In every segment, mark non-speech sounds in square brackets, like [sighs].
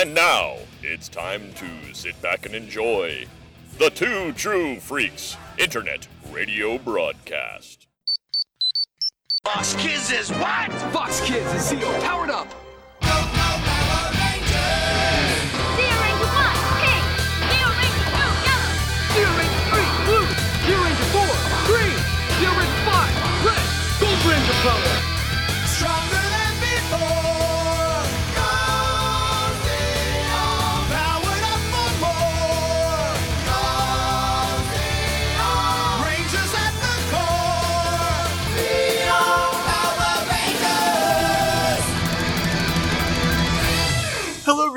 And now it's time to sit back and enjoy the Two True Freaks Internet Radio Broadcast. Fox Kids is what? Fox Kids is Zeo powered up.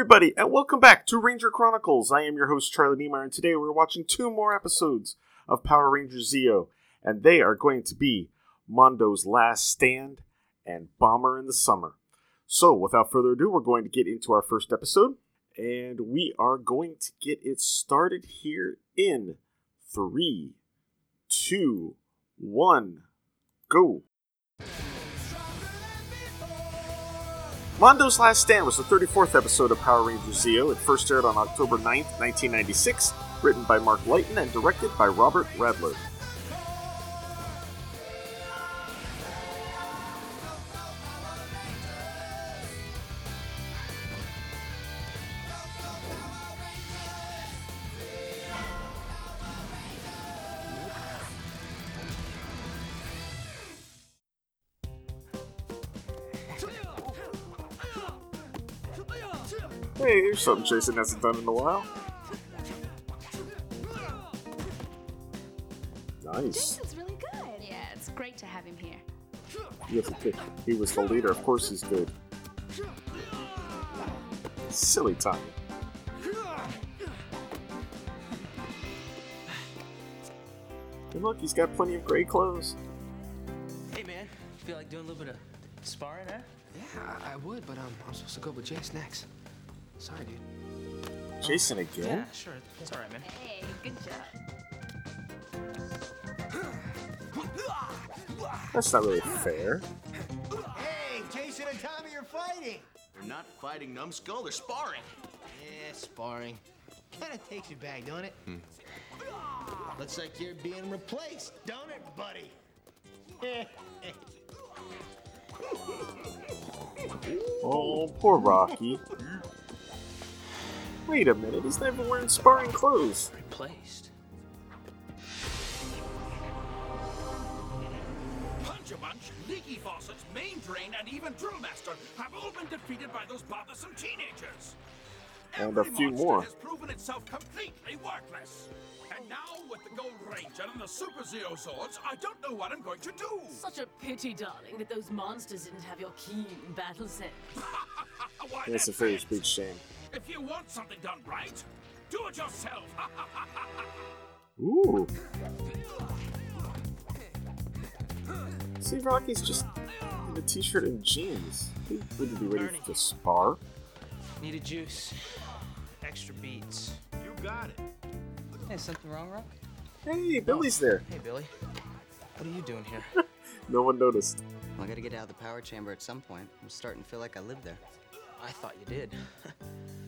Everybody, and welcome back to Ranger Chronicles. I am your host, Charlie Niemeyer, and today we're watching two more episodes of Power Rangers Zeo, and they are going to be Mondo's Last Stand and Bomber in the Summer. So, without further ado, we're going to get into our first episode, and we are going to get it started here in three, two, one, go. Mondo's Last Stand was the 34th episode of Power Rangers Zeo. It first aired on October 9th, 1996, written by Mark Litton and directed by Robert Radler. Hey, here's something Jason hasn't done in a while. Nice. Jason's really good. Yeah, it's great to have him here. You have to pick. He was the leader. Of course he's good. Silly Tommy. And look, he's got plenty of gray clothes. Hey man, feel like doing a little bit of sparring, huh? Yeah, I- I would, but um, I'm supposed to go with Jace next. Sorry, dude. Jason again? Yeah, sure. It's alright, man. Hey, good job. That's not really fair. Hey, Jason and Tommy are fighting. They're not fighting numbskull, they're sparring. Yeah, sparring. Kind of takes you back, don't it? Hmm. Looks like you're being replaced, don't it, buddy? Oh, poor Rocky. [laughs] Wait a minute, he's not even wearing sparring clothes. Replaced. Punch a Bunch, Leaky Faucets, Main Drain, and even Drillmaster have all been defeated by those bothersome teenagers. And a few more. has proven itself completely worthless. And now, with the Gold Ranger and the Super Zeo Swords, I don't know what I'm going to do. Such a pity, darling, that those monsters didn't have your keen battle sense. [laughs] Why, That's a that's very it. big shame. If you want something done right, do it yourself. [laughs] Ooh. See, Rocky's just in a t-shirt and jeans. He wouldn't be ready Ernie. to spar. Need a juice. Extra beats. You got it. Hey, something wrong, Rock? Hey, Billy's there. Hey, Billy. What are you doing here? [laughs] No one noticed. I gotta get out of the power chamber at some point. I'm starting to feel like I live there. I thought you did. [laughs]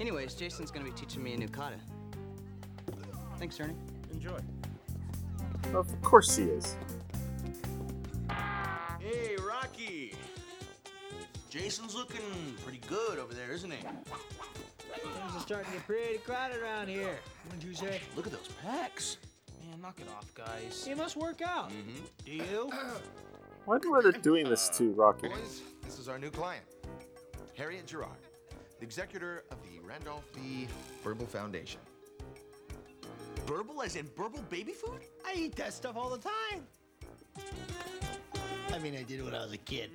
Anyways, Jason's gonna be teaching me a new kata. Thanks, Ernie. Enjoy. Of course he is. Hey, Rocky. Jason's looking pretty good over there, isn't he? Things are starting to get pretty crowded around here. What'd you say? Look at those pecs. Man, knock it off, guys. You must work out. Mm-hmm. Do you? Why do are they doing this to Rocky? Boys, this is our new client, Harriet Gerard, the executor of the Randolph B. Burble Foundation. Burble as in burble baby food? I eat that stuff all the time. I mean, I did when I was a kid.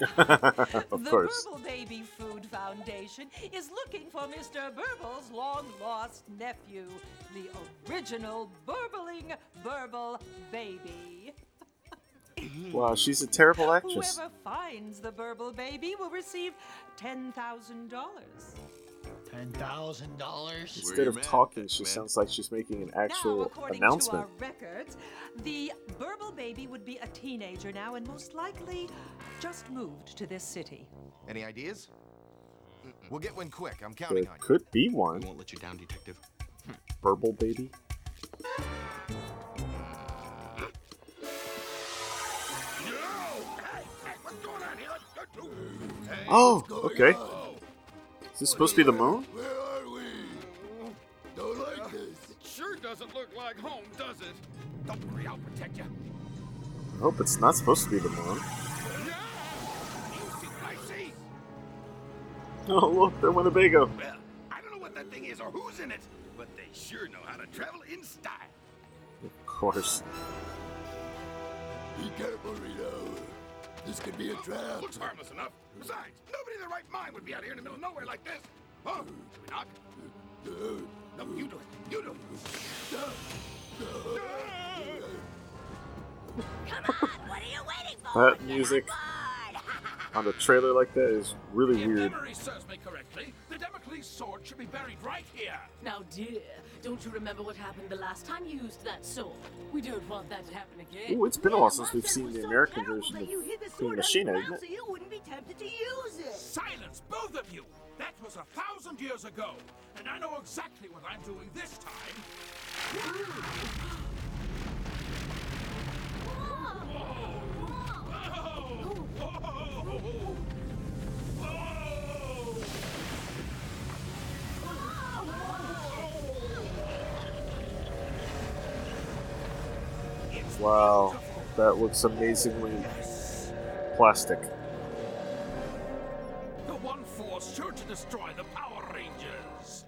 [laughs] of the course. Burble Baby Food Foundation is looking for Mr. Burble's long lost nephew, the original burbling Burble Baby. Wow, she's a terrible actress. Whoever finds the Burble Baby will receive $10,000. Ten thousand dollars. Instead of talking, she sounds like she's making an actual Now, actual according announcement. to our records, the Burble Baby would be a teenager now and most likely just moved to this city. Any ideas? We'll get one quick. I'm counting There on you. could be one. I Won't let you down, Detective. Burble baby. Oh, okay. Is this supposed to be the moon? Where are we? Don't like this. It sure doesn't look like home, does it? Don't worry, I'll protect you. I hope it's not supposed to be the moon. You see what I see? [laughs] Oh, look, they're Winnebago. Well, I don't know what that thing is or who's in it, but they sure know how to travel in style. Of course. Be careful, Rito. This could be a trap. Looks harmless enough. Besides, nobody in their right mind would be out here in the middle of nowhere like this. Oh, should we knock? No, you do it. You do it. Come on, what are you waiting for? That oh music [laughs] on a trailer like that is really weird. If weird. memory serves me correctly, the Damocles sword should be buried right here. Now, dear, don't you remember what happened the last time you used that sword? We don't want that to happen again. Ooh, it's been a while since we've seen the American version of Queen Machina, isn't it? you wouldn't be tempted to use it. Silence, both of you! That was a thousand years ago, and I know exactly what I'm doing this time. Wow, that looks amazingly plastic. The one force sure to destroy the Power Rangers.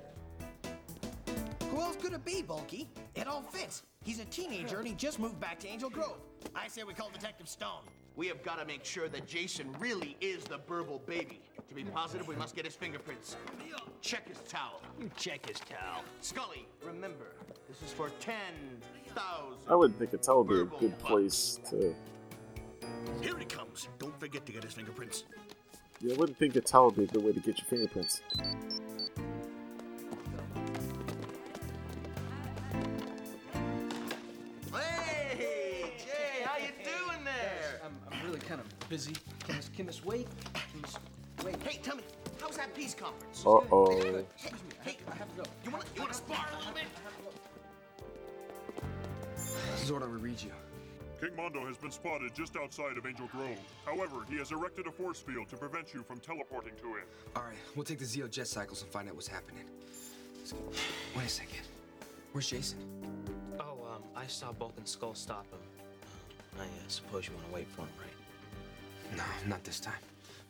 Who else could it be, Bulky? It all fits. He's a teenager and he just moved back to Angel Grove. I say we call Detective Stone. We have got to make sure that Jason really is the Burble baby. To be positive, we must get his fingerprints. Check his towel. Check his towel. Scully, remember, this is for 10,000. I wouldn't think a towel would be a good place to. Here he comes. Don't forget to get his fingerprints. Yeah, I wouldn't think a towel would be a good way to get your fingerprints. Hey, Jay, how you doing there? I'm, I'm really kind of busy. Can this, can this wait? Can this wait? Hey, tell me, how was that peace conference? Uh oh. Hey, hey, I have to go. you want you want to spar a little bit? Zordon will read you. King Mondo has been spotted just outside of Angel Grove. However, he has erected a force field to prevent you from teleporting to him. All right, we'll take the Zeo jet cycles and find out what's happening. Wait a second. Where's Jason? Oh, um, I saw Bulk and Skull stop him. I uh, suppose you want to wait for him, right? No, not this time.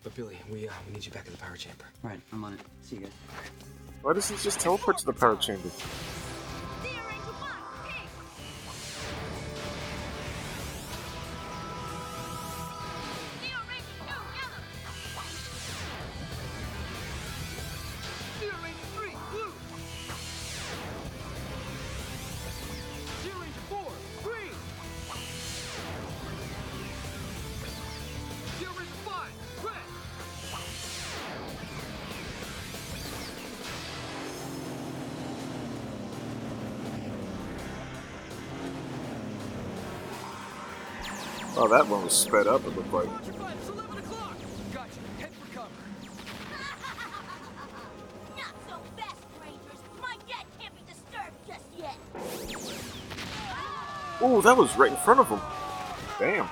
But Billy, we uh, we need you back in the power chamber. Right, I'm on it. See you guys. Why doesn't he just teleport to the power chamber? Oh, that one was sped up, it looked like. Roger 5, it's 11 o'clock. Gotcha. Head for cover. Not so fast, Rangers. My dad can't be disturbed just yet. Ooh, that was right in front of him. Damn.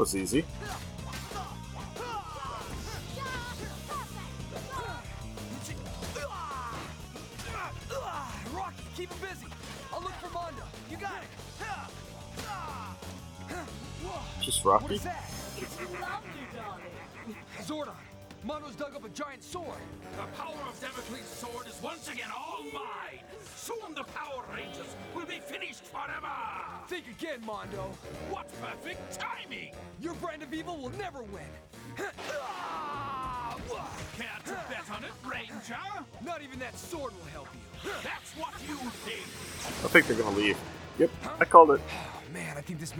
Was easy.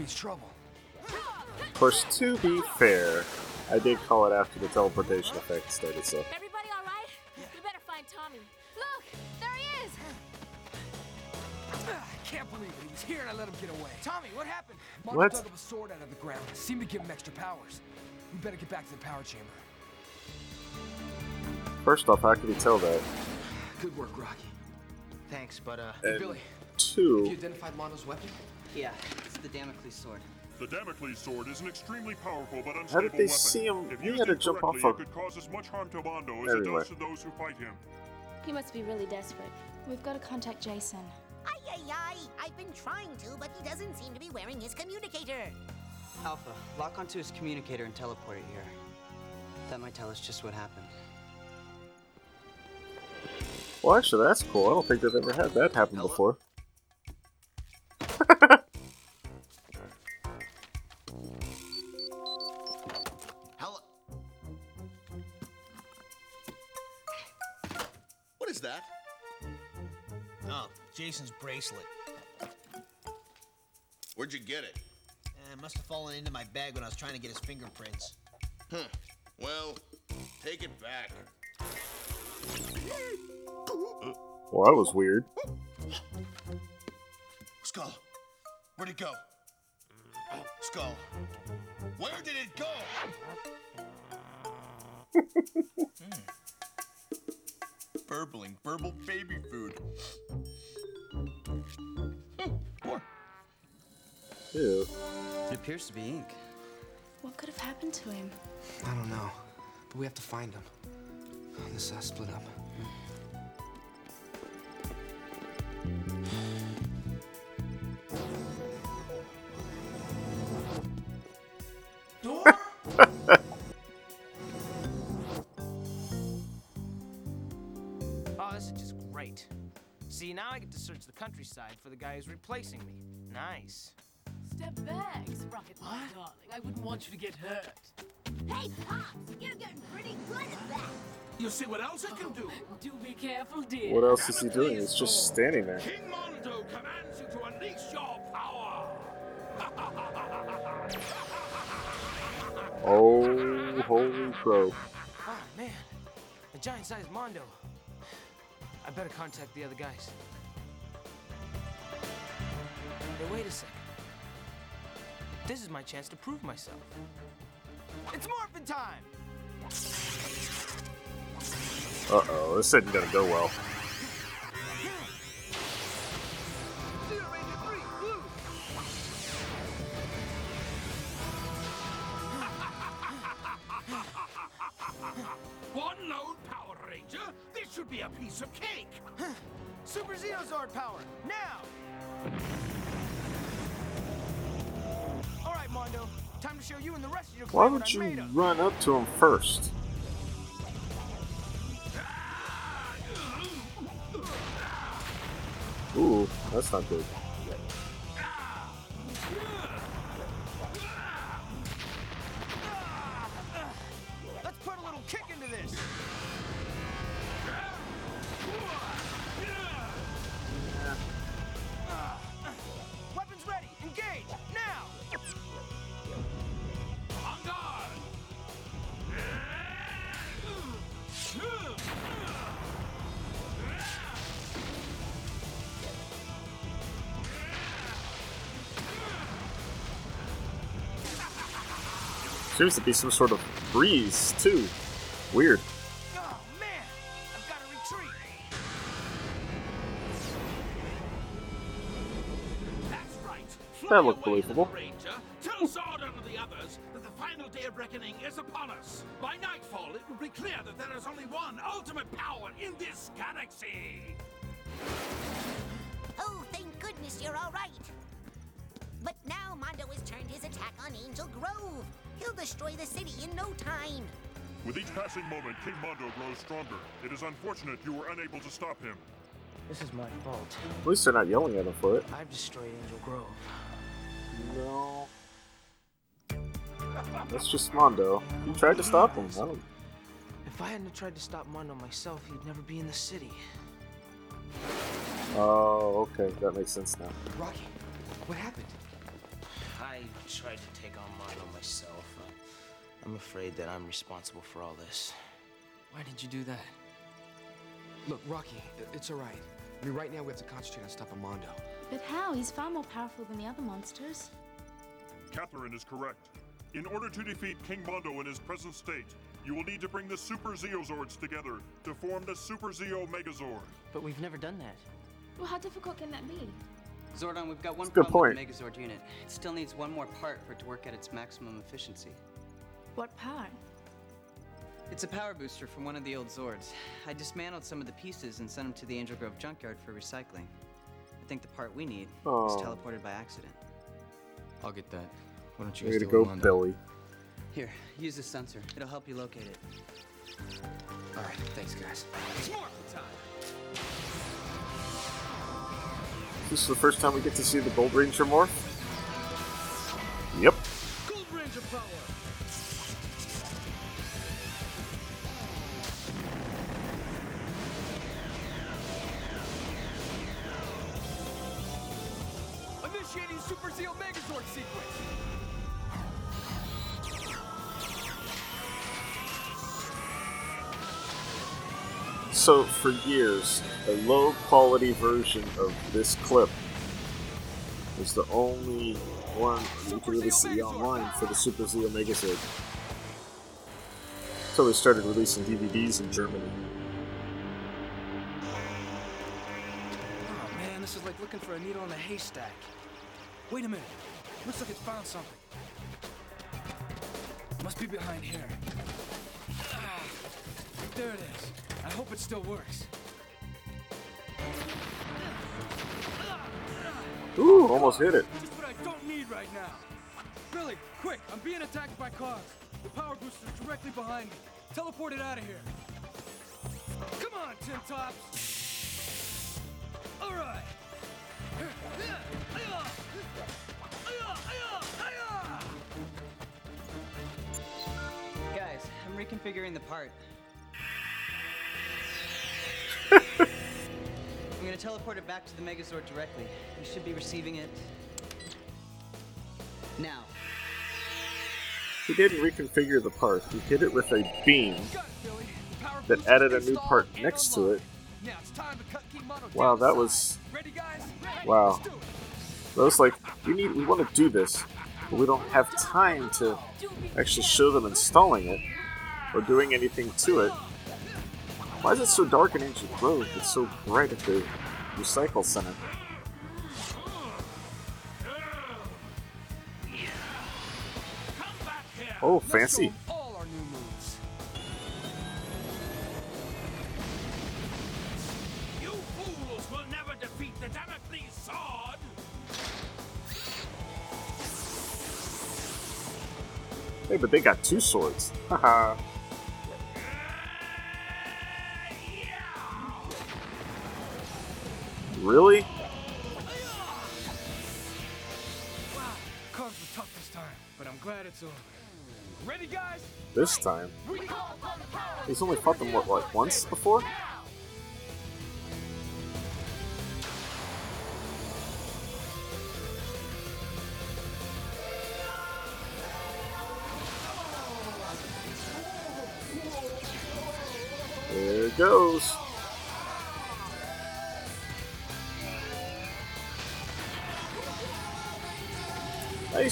Means trouble. Of course, to be fair, I did call it after the teleportation effect started, so. Everybody all right? We better find Tommy. Look, there he is. I can't believe it. He was here and I let him get away. Tommy, what happened? Marco What? dug up a sword out of the ground. Seemed to give him extra powers. We better get back to the power chamber. First off, how could he tell that? Good work, Rocky. Thanks, but uh. And Billy, two, Have you identified Mondo's weapon? Yeah, it's the Damocles sword. The Damocles sword is an extremely powerful but unstable How did they weapon. see him? If He had to jump incorrectly, off it a- could cause as much harm to Mondo as Everywhere. it does to those who fight him. He must be really desperate. We've got to contact Jason. Ay, ay, ay. I've been trying to, but he doesn't seem to be wearing his communicator. Alpha, lock onto his communicator and teleport it here. That might tell us just what happened. well, actually, that's cool. I don't think they've ever had that happen before. Jason's bracelet. Where'd you get it? Uh, must have fallen into my bag when I was trying to get his fingerprints. Huh. Well, take it back. Well, that was weird. Skull, where'd it go? Skull, where did it go? Hmm. Burbling, burble baby food. Hmm, More. Ew. It appears to be ink. What could have happened to him? I don't know, but we have to find him. This has split up. The guy who's replacing me. Nice. Step back, Sprocket, my darling. I wouldn't want you to get hurt. Hey, Pops, you're getting pretty good at that. You see what else I can do? Oh, do be careful, dear. What else is he doing? He's just standing there. King Mondo commands you to unleash your power. [laughs] Oh, holy crow. Oh, man. A giant-sized Mondo. I better contact the other guys. Hey, wait a second. This is my chance to prove myself. It's morphin' time! Uh oh, this isn't gonna go well. You run up to him first? Ooh, that's not good. Seems to be some sort of breeze, too. Weird. Oh man, I've got to retreat. That's right. That looked believable. Ranger. Tell Zordon and the others that the final day of reckoning is upon us. By nightfall, it will be clear that there is only one ultimate power in this galaxy. Oh, thank goodness you're all right. But now Mondo has turned his attack on Angel Grove. He'll destroy the city in no time. With each passing moment, King Mondo grows stronger. It is unfortunate you were unable to stop him. This is my fault. At least they're not yelling at him for it. I've destroyed Angel Grove. No. That's just Mondo. You tried to stop him. I don't. If I hadn't tried to stop Mondo myself, he'd never be in the city. Oh, okay. That makes sense now. Rocky, what happened? I tried to I'm afraid that I'm responsible for all this. Why did you do that? Look, Rocky, it's all right. I mean, right now we have to concentrate on stopping Mondo. But how? He's far more powerful than the other monsters. Katherine is correct. In order to defeat King Mondo in his present state, you will need to bring the Super Zeozords together to form the Super Zeo Megazord. But we've never done that. Well, how difficult can that be? Zordon, we've got one That's problem point. with the Megazord unit. It still needs one more part for it to work at its maximum efficiency. What part? It's a power booster from one of the old Zords. I dismantled some of the pieces and sent them to the Angel Grove junkyard for recycling. I think the part we need was Oh. teleported by accident. I'll get that. Why don't you Way guys to go, with Mondo? Billy. Here, use this sensor. It'll help you locate it. All right, thanks, guys. It's Morphin time. This is the first time we get to see the Gold Ranger morph. For years, a low quality version of this clip was the only one you could really see online for the Super Zeo Megazord. Until they started releasing DVDs in Germany. Oh man, this is like looking for a needle in a haystack. Wait a minute. Looks like it's found something. Must be behind here. Ah, there it is. I hope it still works. Ooh, almost hit it. Just what I don't need right now. Billy, quick! I'm being attacked by cars. The power booster's directly behind me. Teleport it out of here. Come on, Tin Tops. All right. Guys, I'm reconfiguring the part. I'm gonna teleport it back to the Megazord directly. You should be receiving it now. He didn't reconfigure the part, he hit it with a beam that added a new part next to it. Wow, that was. Wow. That was like, we need, we want to do this, but we don't have time to actually show them installing it or doing anything to it. Why is it so dark in Angel Grove? It's so bright at the recycle center. Oh, fancy. All our new moves. You fools will never defeat the Damocles sword! Hey, but they got two swords. [laughs] Haha. Really? Wow, cards were tough this time, but I'm glad it's over. Ready, guys? This time? He's only fought them, what, like once before?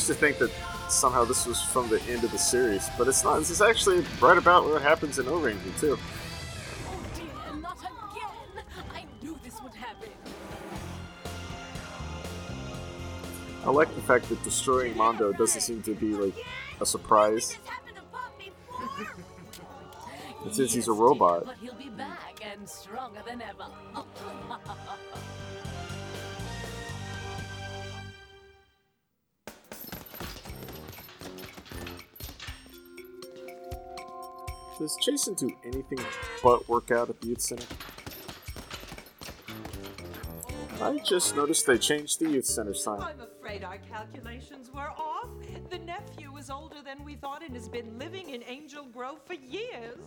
To think that somehow this was from the end of the series, but it's not. This is actually right about what happens in too. Oh dear, not again! I like the fact that destroying Mondo doesn't seem to be like a surprise. Since he's a robot, But he'll be back and stronger than ever. [laughs] does Jason do anything but work out at the youth center? I just noticed they changed the youth center sign. I'm afraid our calculations were off. The nephew is older than we thought and has been living in Angel Grove for years.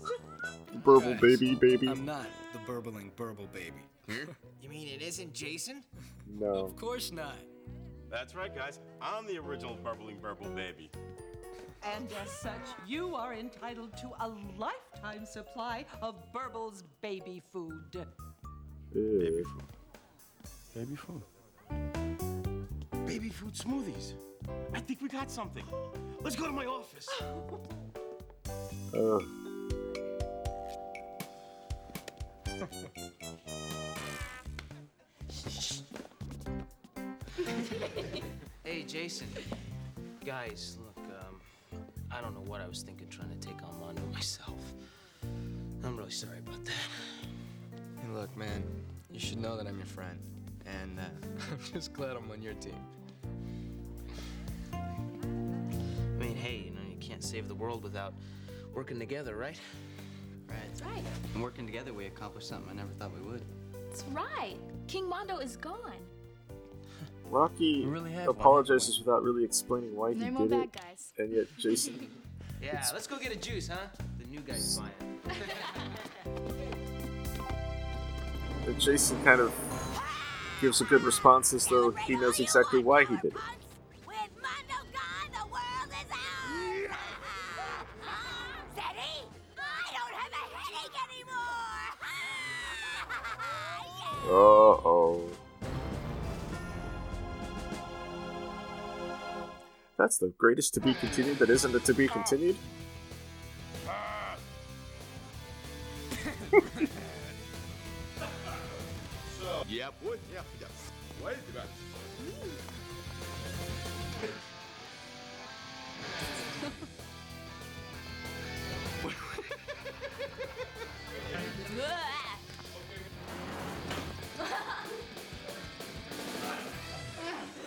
Burble baby, baby. I'm not the burbling burble baby. You mean it isn't Jason? No. Of course not. That's right, guys. I'm the original burbling burble baby. And as such, you are entitled to a lifetime supply of Burbles baby food. Baby food. Baby food. Baby food smoothies. I think we got something. Let's go to my office. Uh, Hey, Jason. Guys, look, I don't know what I was thinking trying to take on Mondo myself. I'm really sorry about that. Hey, look, man, you should know that I'm your friend. And uh, [laughs] I'm just glad I'm on your team. I mean, hey, you know, you can't save the world without working together, right? Right. That's right. And working together, we accomplished something I never thought we would. That's right. King Mondo is gone. Rocky really have apologizes without really explaining why he No more did it, guys. and yet Jason. [laughs] Yeah, let's go get a juice, huh? The new guy's [laughs] buying. [laughs] and Jason kind of gives a good response as though he knows exactly why he did it. Steady! I don't have a headache anymore! Uh oh. That's the greatest to be continued that isn't a to be continued. Boy. Yeah, yeah. Wait a.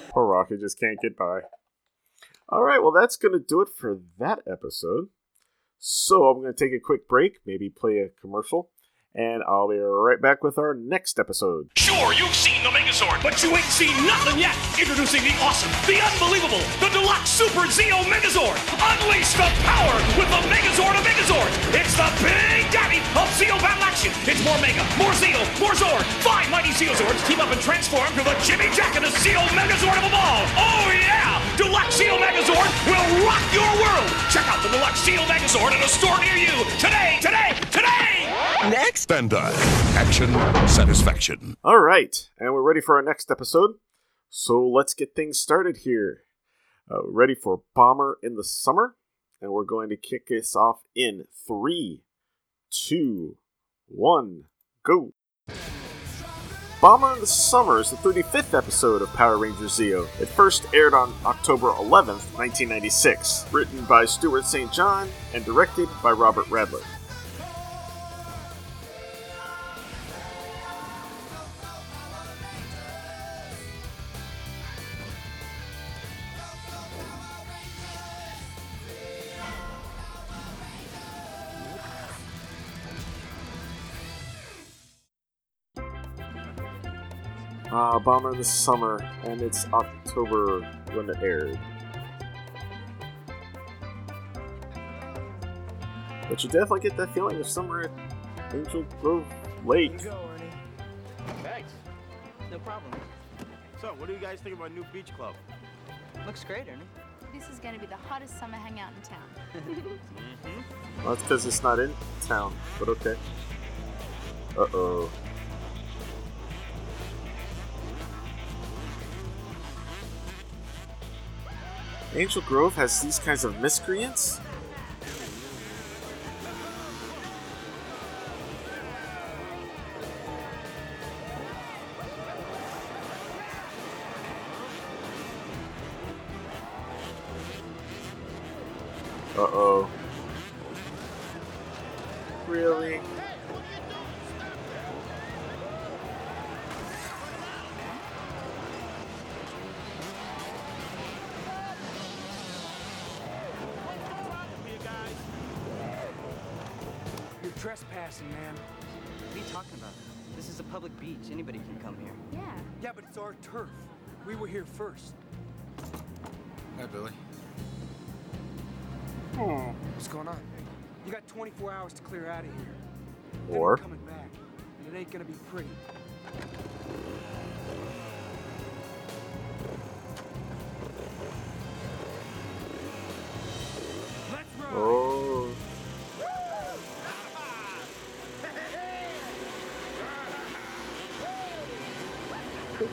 Poor Rocky just can't get by. Alright, well, that's going to do it for that episode. So I'm going to take a quick break, maybe play a commercial, and I'll be right back with our next episode. Sure, you've seen the Megazord, but you ain't seen nothing yet. Introducing the awesome, the unbelievable, the deluxe Super Zeo Megazord. Unleash the power with the Megazord of Megazord. It's the big of Zeo battle action. It's more Mega, more Zeo, more Zord. Five mighty Zeozords team up and transform to the Jimmy Jack and the Zeo Megazord of them all. Oh yeah! Deluxe Zeo Megazord will rock your world. Check out the Deluxe Zeo Megazord in a store near you today, today, today. Next. Bandai. Action satisfaction. All right, and we're ready for our next episode. So let's get things started here. Uh, ready for Bomber in the Summer, and we're going to kick this off in three, two, one, go. Bomber in the Summer is the 35th episode of Power Rangers Zeo. It first aired on October 11th, 1996, written by Stewart St. John and directed by Robert Radler. Bomber in the Summer, and it's October when it aired. But you definitely get that feeling of summer at Angel Grove Lake. go, Ernie. Thanks. No problem. So, what do you guys think of our new beach club? Looks great, Ernie. This is gonna be the hottest summer hangout in town. Well, that's because it's not in town, but okay. Uh oh. Angel Grove has these kinds of miscreants? Uh oh. Really? Beach. Anybody can come here. Yeah. Yeah, but it's our turf. We were here first. Hi, Billy. Oh. What's going on? You got 24 hours to clear out of here. Or- coming back, and it ain't gonna be pretty.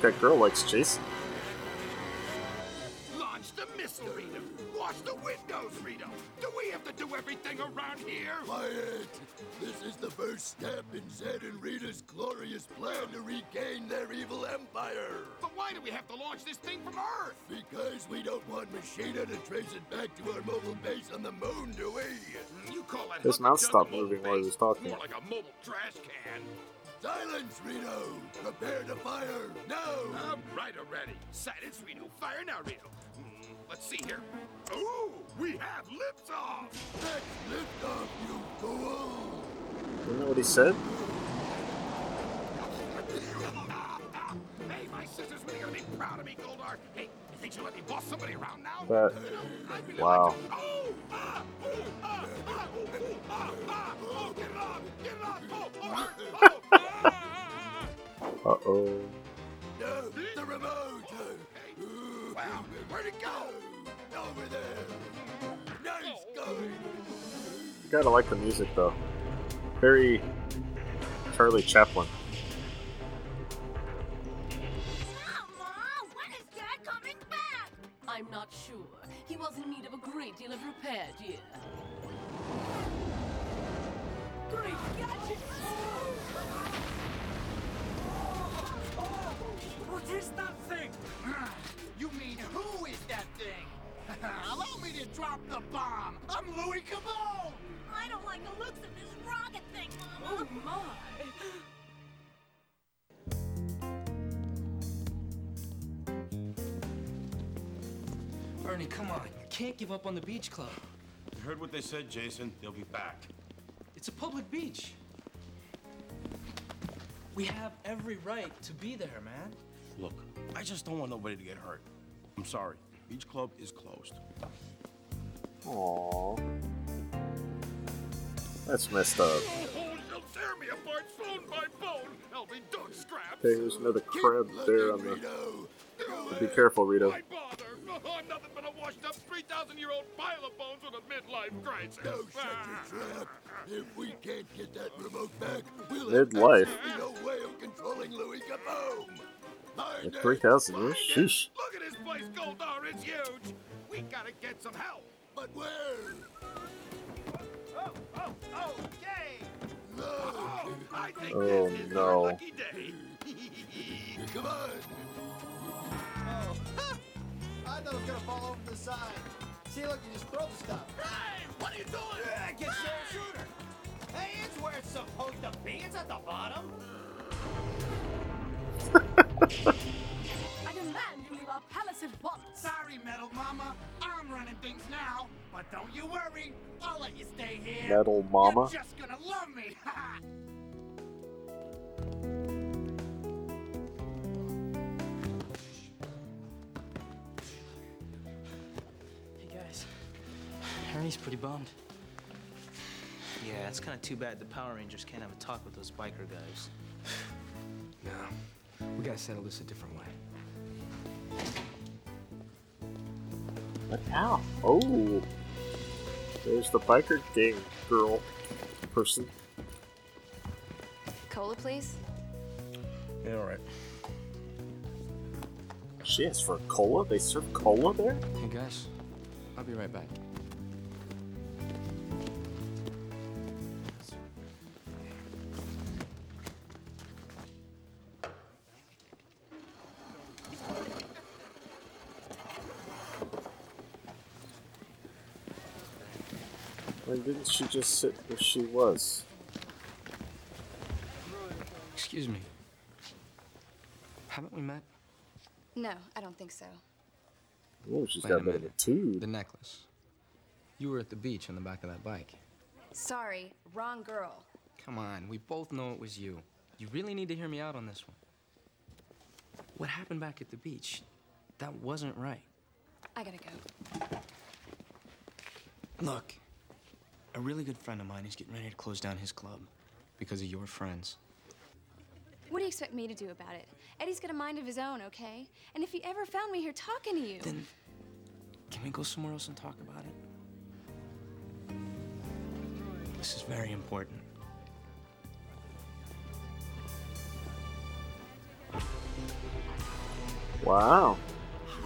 That girl likes Jason. Launch the missile, Rita. Wash the windows, Rita. Do we have to do everything around here? Quiet! This is the first step in Zedd and Rita's glorious plan to regain their evil empire. But why do we have to launch this thing from Earth? Because we don't want Machina to trace it back to our mobile base on the moon, do we? You call that His hook mouth stopped moving while he base? was talking. More like a mobile trash can. Silence, Rito! Prepare to fire, now! I'm right already. Silence, Rito. Fire now, Rito. Hmm, let's see here. Ooh, we have lifts off. That's lift off, you fool! You know what he said? hey, my sister's really gonna be proud of me, Goldar. Hey, you think she'll let me boss somebody around now? That. I'd be Wow. Uh oh. No, the remote! Wow, where'd it go? Over there! Nice going! Gotta like the music though. Very Charlie Chaplin. When is Dad coming back? I'm not sure. He was in need of a great deal of repair, dear. Is that thing? [sighs] You mean who is that thing? [laughs] Allow me to drop the bomb. I'm Louie Kaboom. I don't like the looks of this rocket thing, Mama. Oh, my. Ernie, come on. You can't give up on the beach club. You heard what they said, Jason. They'll be back. It's a public beach. We have every right to be there, man. Look, I just don't want nobody to get hurt. I'm sorry. Beach Club is closed. Aww. That's messed up. Tear me apart bone by bone. I'll be dog scraps. Hey, there's another crab there on the. Be careful, Rito. Why bother? I'm nothing but a washed up 3,000 year old pile of bones with a midlife crisis. No such a trap! If we can't get that remote back, we'll Midlife. have no way of controlling Louie Kaboom! At 3,000 years? Sheesh. Look at this place, Goldar. It's huge. We gotta get some help. But where? Oh, oh, oh, yay! Oh, I think Oh this is no. our lucky day. [laughs] Come on! Oh, [laughs] I thought it was gonna fall over the side. See, look, you just throw the stuff. Hey, what are you doing? Yeah, get your shooter. Hey, it's where it's supposed to be. It's at the bottom. [laughs] I demand you leave our palace at once. Sorry, Metal Mama. I'm running things now. But don't you worry. I'll let you stay here. Metal Mama? You're just gonna love me. [laughs] Hey, guys. Ernie's pretty bummed. Yeah, it's kind of too bad the Power Rangers can't have a talk with those biker guys. No. We gotta settle this a different way. But how? Oh. There's the biker gang girl person. Cola, please. Yeah, all right. She asked for cola? They serve cola there? Hey, guys. I'll be right back. Didn't she just sit where she was? Excuse me. Haven't we met? No, I don't think so. Oh, she's Wait got a a bit of a minute. tube. The necklace. You were at the beach on the back of that bike. Sorry, wrong girl. Come on, we both know it was you. You really need to hear me out on this one. What happened back at the beach? That wasn't right. I gotta go. Look, a really good friend of mine is getting ready to close down his club because of your friends. What do you expect me to do about it? Eddie's got a mind of his own, okay? And if he ever found me here talking to you. Then can we go somewhere else and talk about it? This is very important. Wow.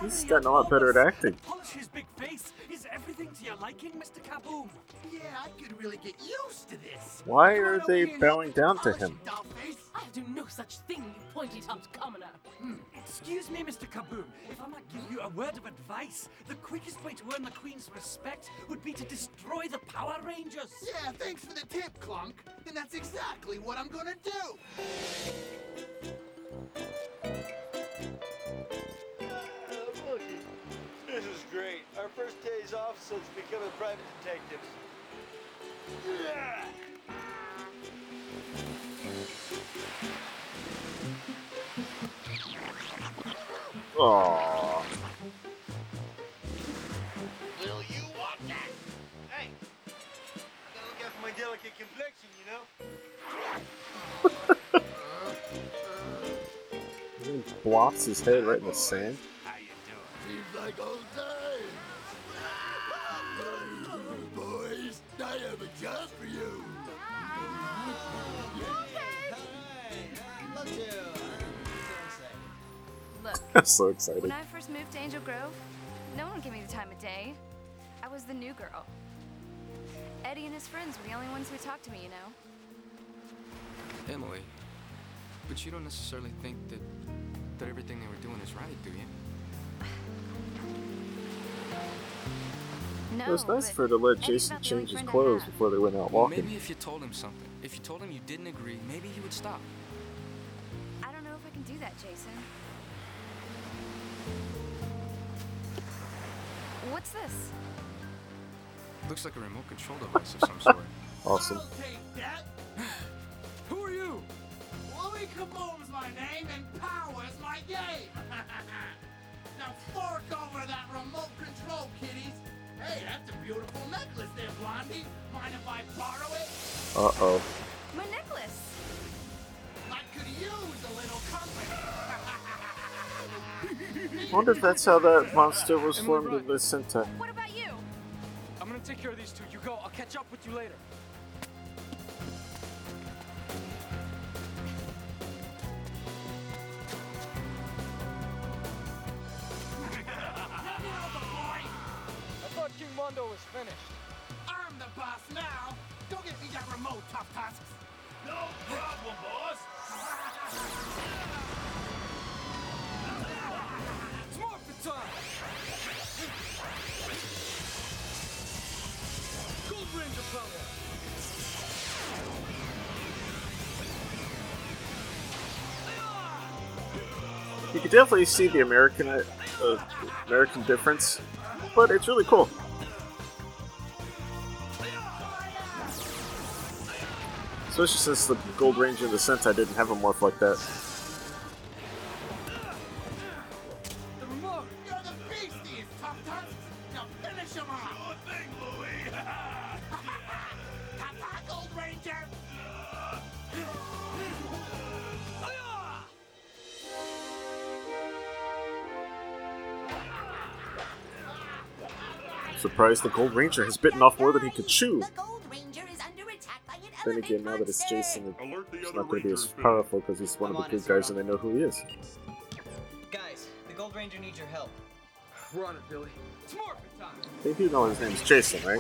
He's gotten a lot better at acting. Polish his big face. Is everything to your liking, Mr. Kaboom? Yeah, I could really get used to this. Why are they bowing down to him? I'll do no such thing, you pointy-topped commoner. Hmm. Excuse me, Mr. Kaboom. If I might give you a word of advice, the quickest way to earn the Queen's respect would be to destroy the Power Rangers. Yeah, thanks for the tip, Klank. And that's exactly what I'm gonna do. Our first days off since becoming private detectives. Yeah. Aww. Will you want that? Hey, I gotta look out for my delicate complexion, you know? [laughs] He blocks his head right in the sand. Seems like old times. I'm [laughs] so excited. when I first moved to Angel Grove, no one gave me the time of day. I was the new girl. Eddie and his friends were the only ones who talked to me, you know? Emily, but you don't necessarily think that that everything they were doing is right, do you? No. It was nice for her to let Jason not the only change his clothes before they went out walking. maybe if you told him something, if you told him you didn't agree, maybe he would stop. I don't know if I can do that, Jason. What's this? Looks like a remote control device of some sort. [laughs] Awesome. That. [gasps] Who are you? Louie Kaboom's my name and Power's my game. [laughs] now fork over that remote control, kiddies. Hey, that's a beautiful necklace there, Blondie. Mind if I borrow it? Uh oh. My necklace! I could use a little company. Wonder if that's how that monster was formed in the center. What about you? I'm gonna take care of these two. You go. I'll catch up with you later. I thought King Mondo was finished. I'm the boss now. Go get me that remote, Tough Tusks. No problem, boss. [laughs] Gold Ranger power! You can definitely see the American uh, American difference, but it's really cool. Especially since the Gold Ranger in the Sentai didn't have a morph like that. Surprised the Gold Ranger has bitten off more than he could chew. The Gold Ranger is under attack by an Then again, now that it's Jason, it's not going to be as powerful because he's one of the good guys and they know who he is. Guys, the Gold Ranger needs your help. We're on it, Billy. It's Morphin time! They do know his name's Jason, right?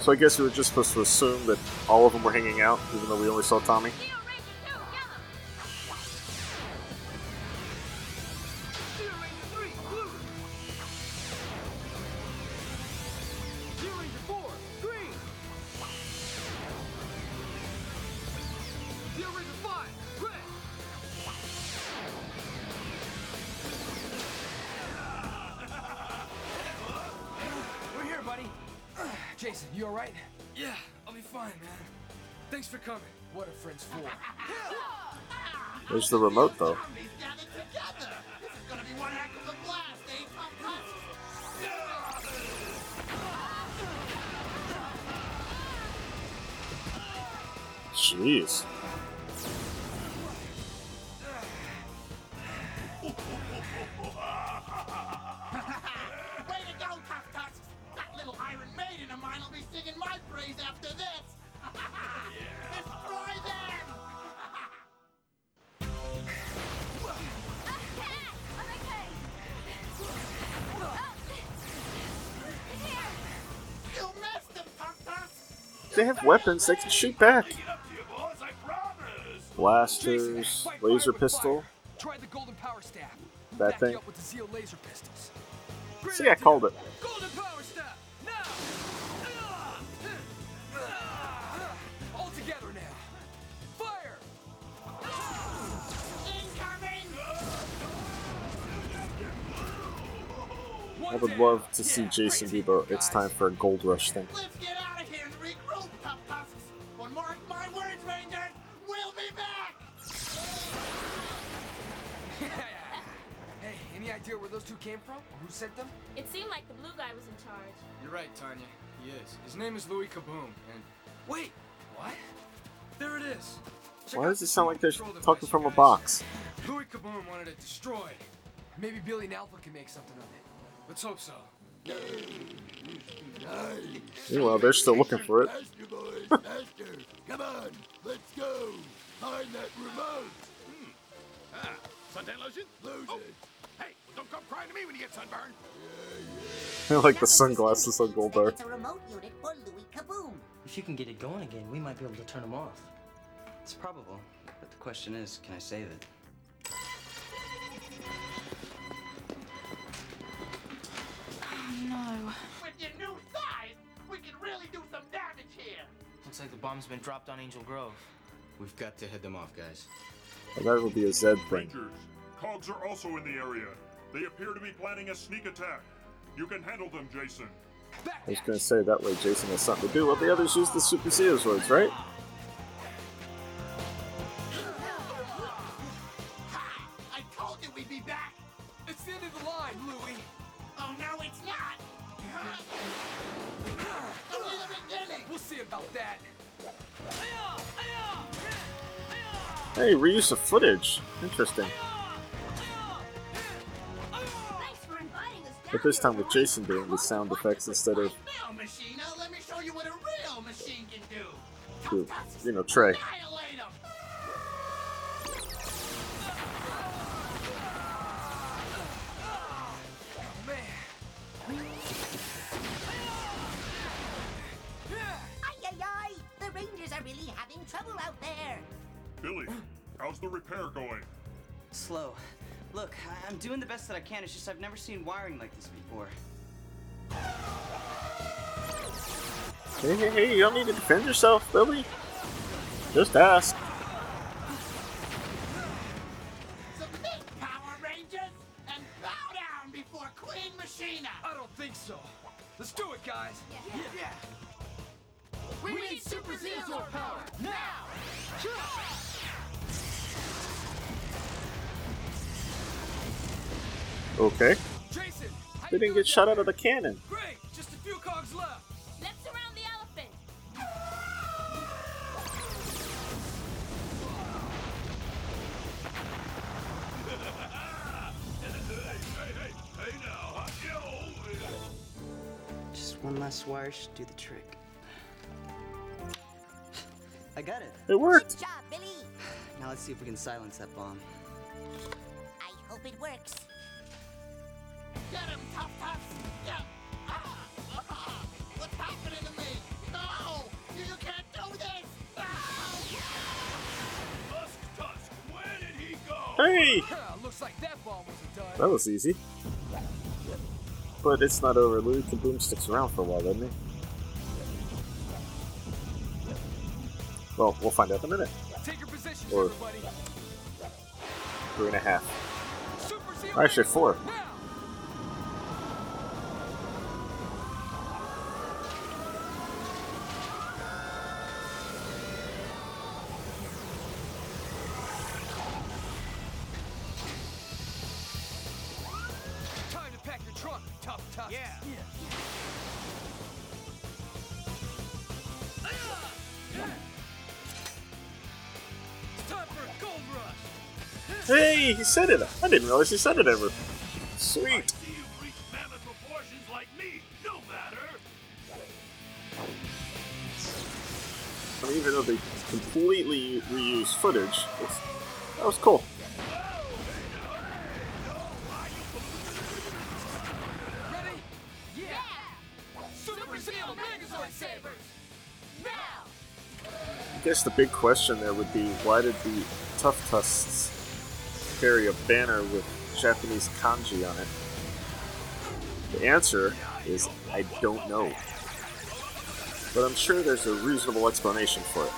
So I guess we were just supposed to assume that all of them were hanging out, even though we only saw Tommy. There's the remote, though. Zombies they have weapons. They can shoot back. Blasters, laser pistol. That thing. See, I called it. I would love to see Jason the "It's time for a gold rush" thing. Does the it sound like they're talking from a box? Louie Kaboom wanted it destroyed. Maybe Billy and Alpha can make something of it. Let's hope so. Meanwhile, they're still looking for it. Faster, boys, faster. Come on, let's go. Find that remote. Ah, suntan lotion? Lose Oh. Hey, don't come crying to me when you get sunburned. I [laughs] like the sunglasses on Goldar. It's a remote unit for Louie Kaboom. If you can get it going again, we might be able to turn them off. It's probable, but the question is, can I save it? Oh, no. With your new size, we can really do some damage here. Looks like the bomb's been dropped on Angel Grove. We've got to head them off, guys. Oh, that will be a Zedd thing. Rangers, Cogs are also in the area. They appear to be planning a sneak attack. You can handle them, Jason. I was gonna say that way Jason has something to do. Well, the others use the Super Zeozords, right? The end of the. Oh no, it's not. Only the beginning. We'll see about that. Hey, reuse of footage. Interesting. Thanks for inviting us But this time with Jason doing the sound effects instead of, Now, let me show you what a really having trouble out there. Billy, how's the repair going? Slow. Look, I- I'm doing the best that I can. It's just I've never seen wiring like this before. Hey, hey, hey, you don't need to defend yourself, Billy. Just ask. Submit, Power Rangers, and bow down before Queen Machina. I don't think so. Let's do it, guys. Yeah. We need Super Zeozord power now. Okay. Jason, how They didn't get shot out of the cannon. Great, just a few cogs left. Let's surround the elephant. Just one last wire should do the trick. I got it. It worked. Good job, Billy. [sighs] Now let's see if we can silence that bomb. I hope it works. Get him, Tough Puffs. Yeah. Ah, ah, what's happening to me? No, you, you can't do this. No. Tusk, Tusk, where did he go? Hey! [laughs] Looks like that bomb wasn't done. That was easy. But it's not over. Louie Kaboom sticks around for a while, doesn't he? Well, we'll find out in a minute. Take your positions, Or- everybody. Three and a half. Actually, four. Hey, he said it. I didn't realize he said it ever. Sweet. I mean, even though they completely reused footage, that was cool. Now. guess the big question there would be why did the Tough Tusks carry a banner with Japanese kanji on it? The answer is I don't know. But I'm sure there's a reasonable explanation for it.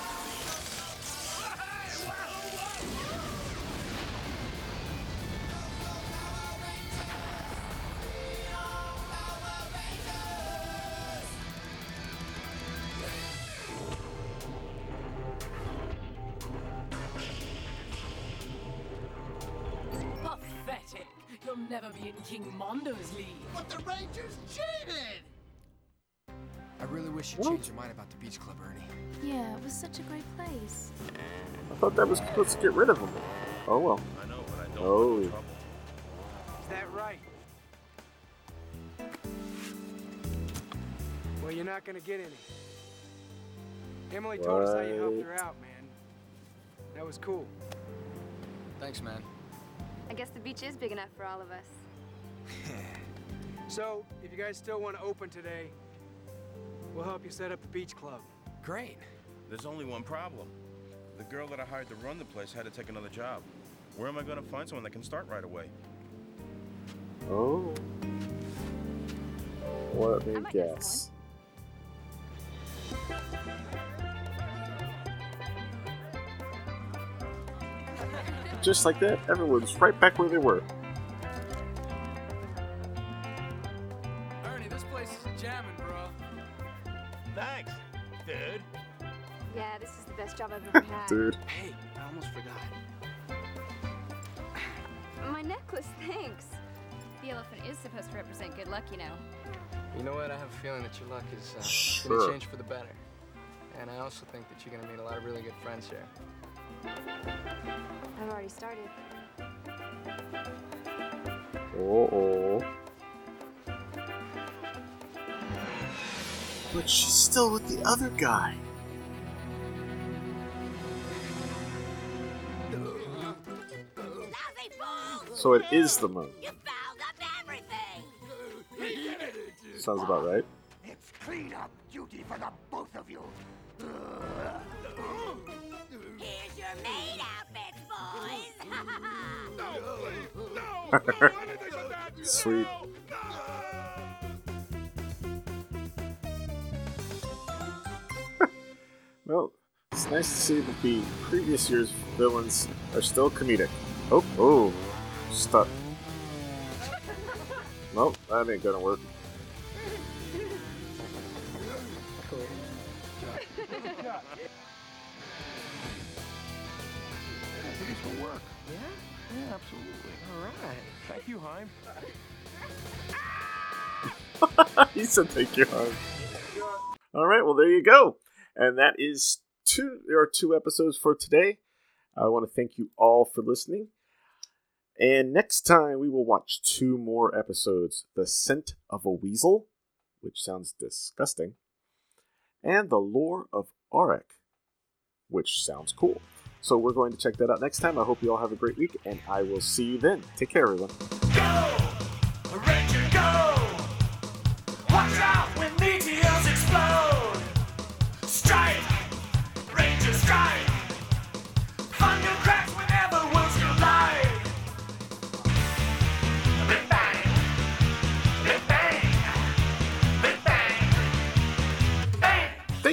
I really wish you'd change your mind about the beach club, Ernie. Yeah, it was such a great place. I thought that was supposed to get rid of him. Oh well. I know, but I don't Oh. want trouble. Is that right? Well, you're not gonna get any. Emily told us how you helped her out, man. That was cool. Thanks, man. I guess the beach is big enough for all of us. [laughs] So, if you guys still want to open today, we'll help you set up the beach club. Great. There's only one problem. The girl that I hired to run the place had to take another job. Where am I going to find someone that can start right away? Oh. Let me guess. Just like that, everyone's right back where they were. I've ever had. Dude. Hey, I almost forgot. My necklace, thanks. The elephant is supposed to represent good luck, you know. You know what? I have a feeling that your luck is uh, Sure. gonna change for the better. And I also think that you're gonna meet a lot of really good friends here. I've already started. Oh, oh. But she's still with the other guy. So it is the moon. Sounds about right. It's clean up duty for the both of you. Here's your maid outfits, boys. no, please, no. Sweet. well, it's nice to see that the previous year's villains are still comedic. Oh, oh, stuck. Nope, that ain't gonna work. I think gonna work. Yeah? Yeah, absolutely. All right. Thank you, Heim. he said thank you. Harv. All right, well there you go, and that is two. There are two episodes for today. I want to thank you all for listening. And next time we will watch two more episodes: "The Scent of a Weasel," which sounds disgusting, and "The Lore of Auric," which sounds cool. So we're going to check that out next time. I hope you all have a great week, and I will see you then. Take care, everyone. Go!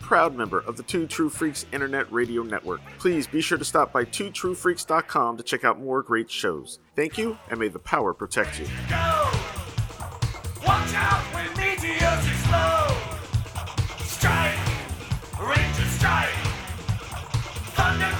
proud member of the Two True Freaks Internet Radio Network. Please be sure to stop by twotruefreaks.com to check out more great shows. Thank you, and may the power protect you. Strike! Ranger strike! Thunder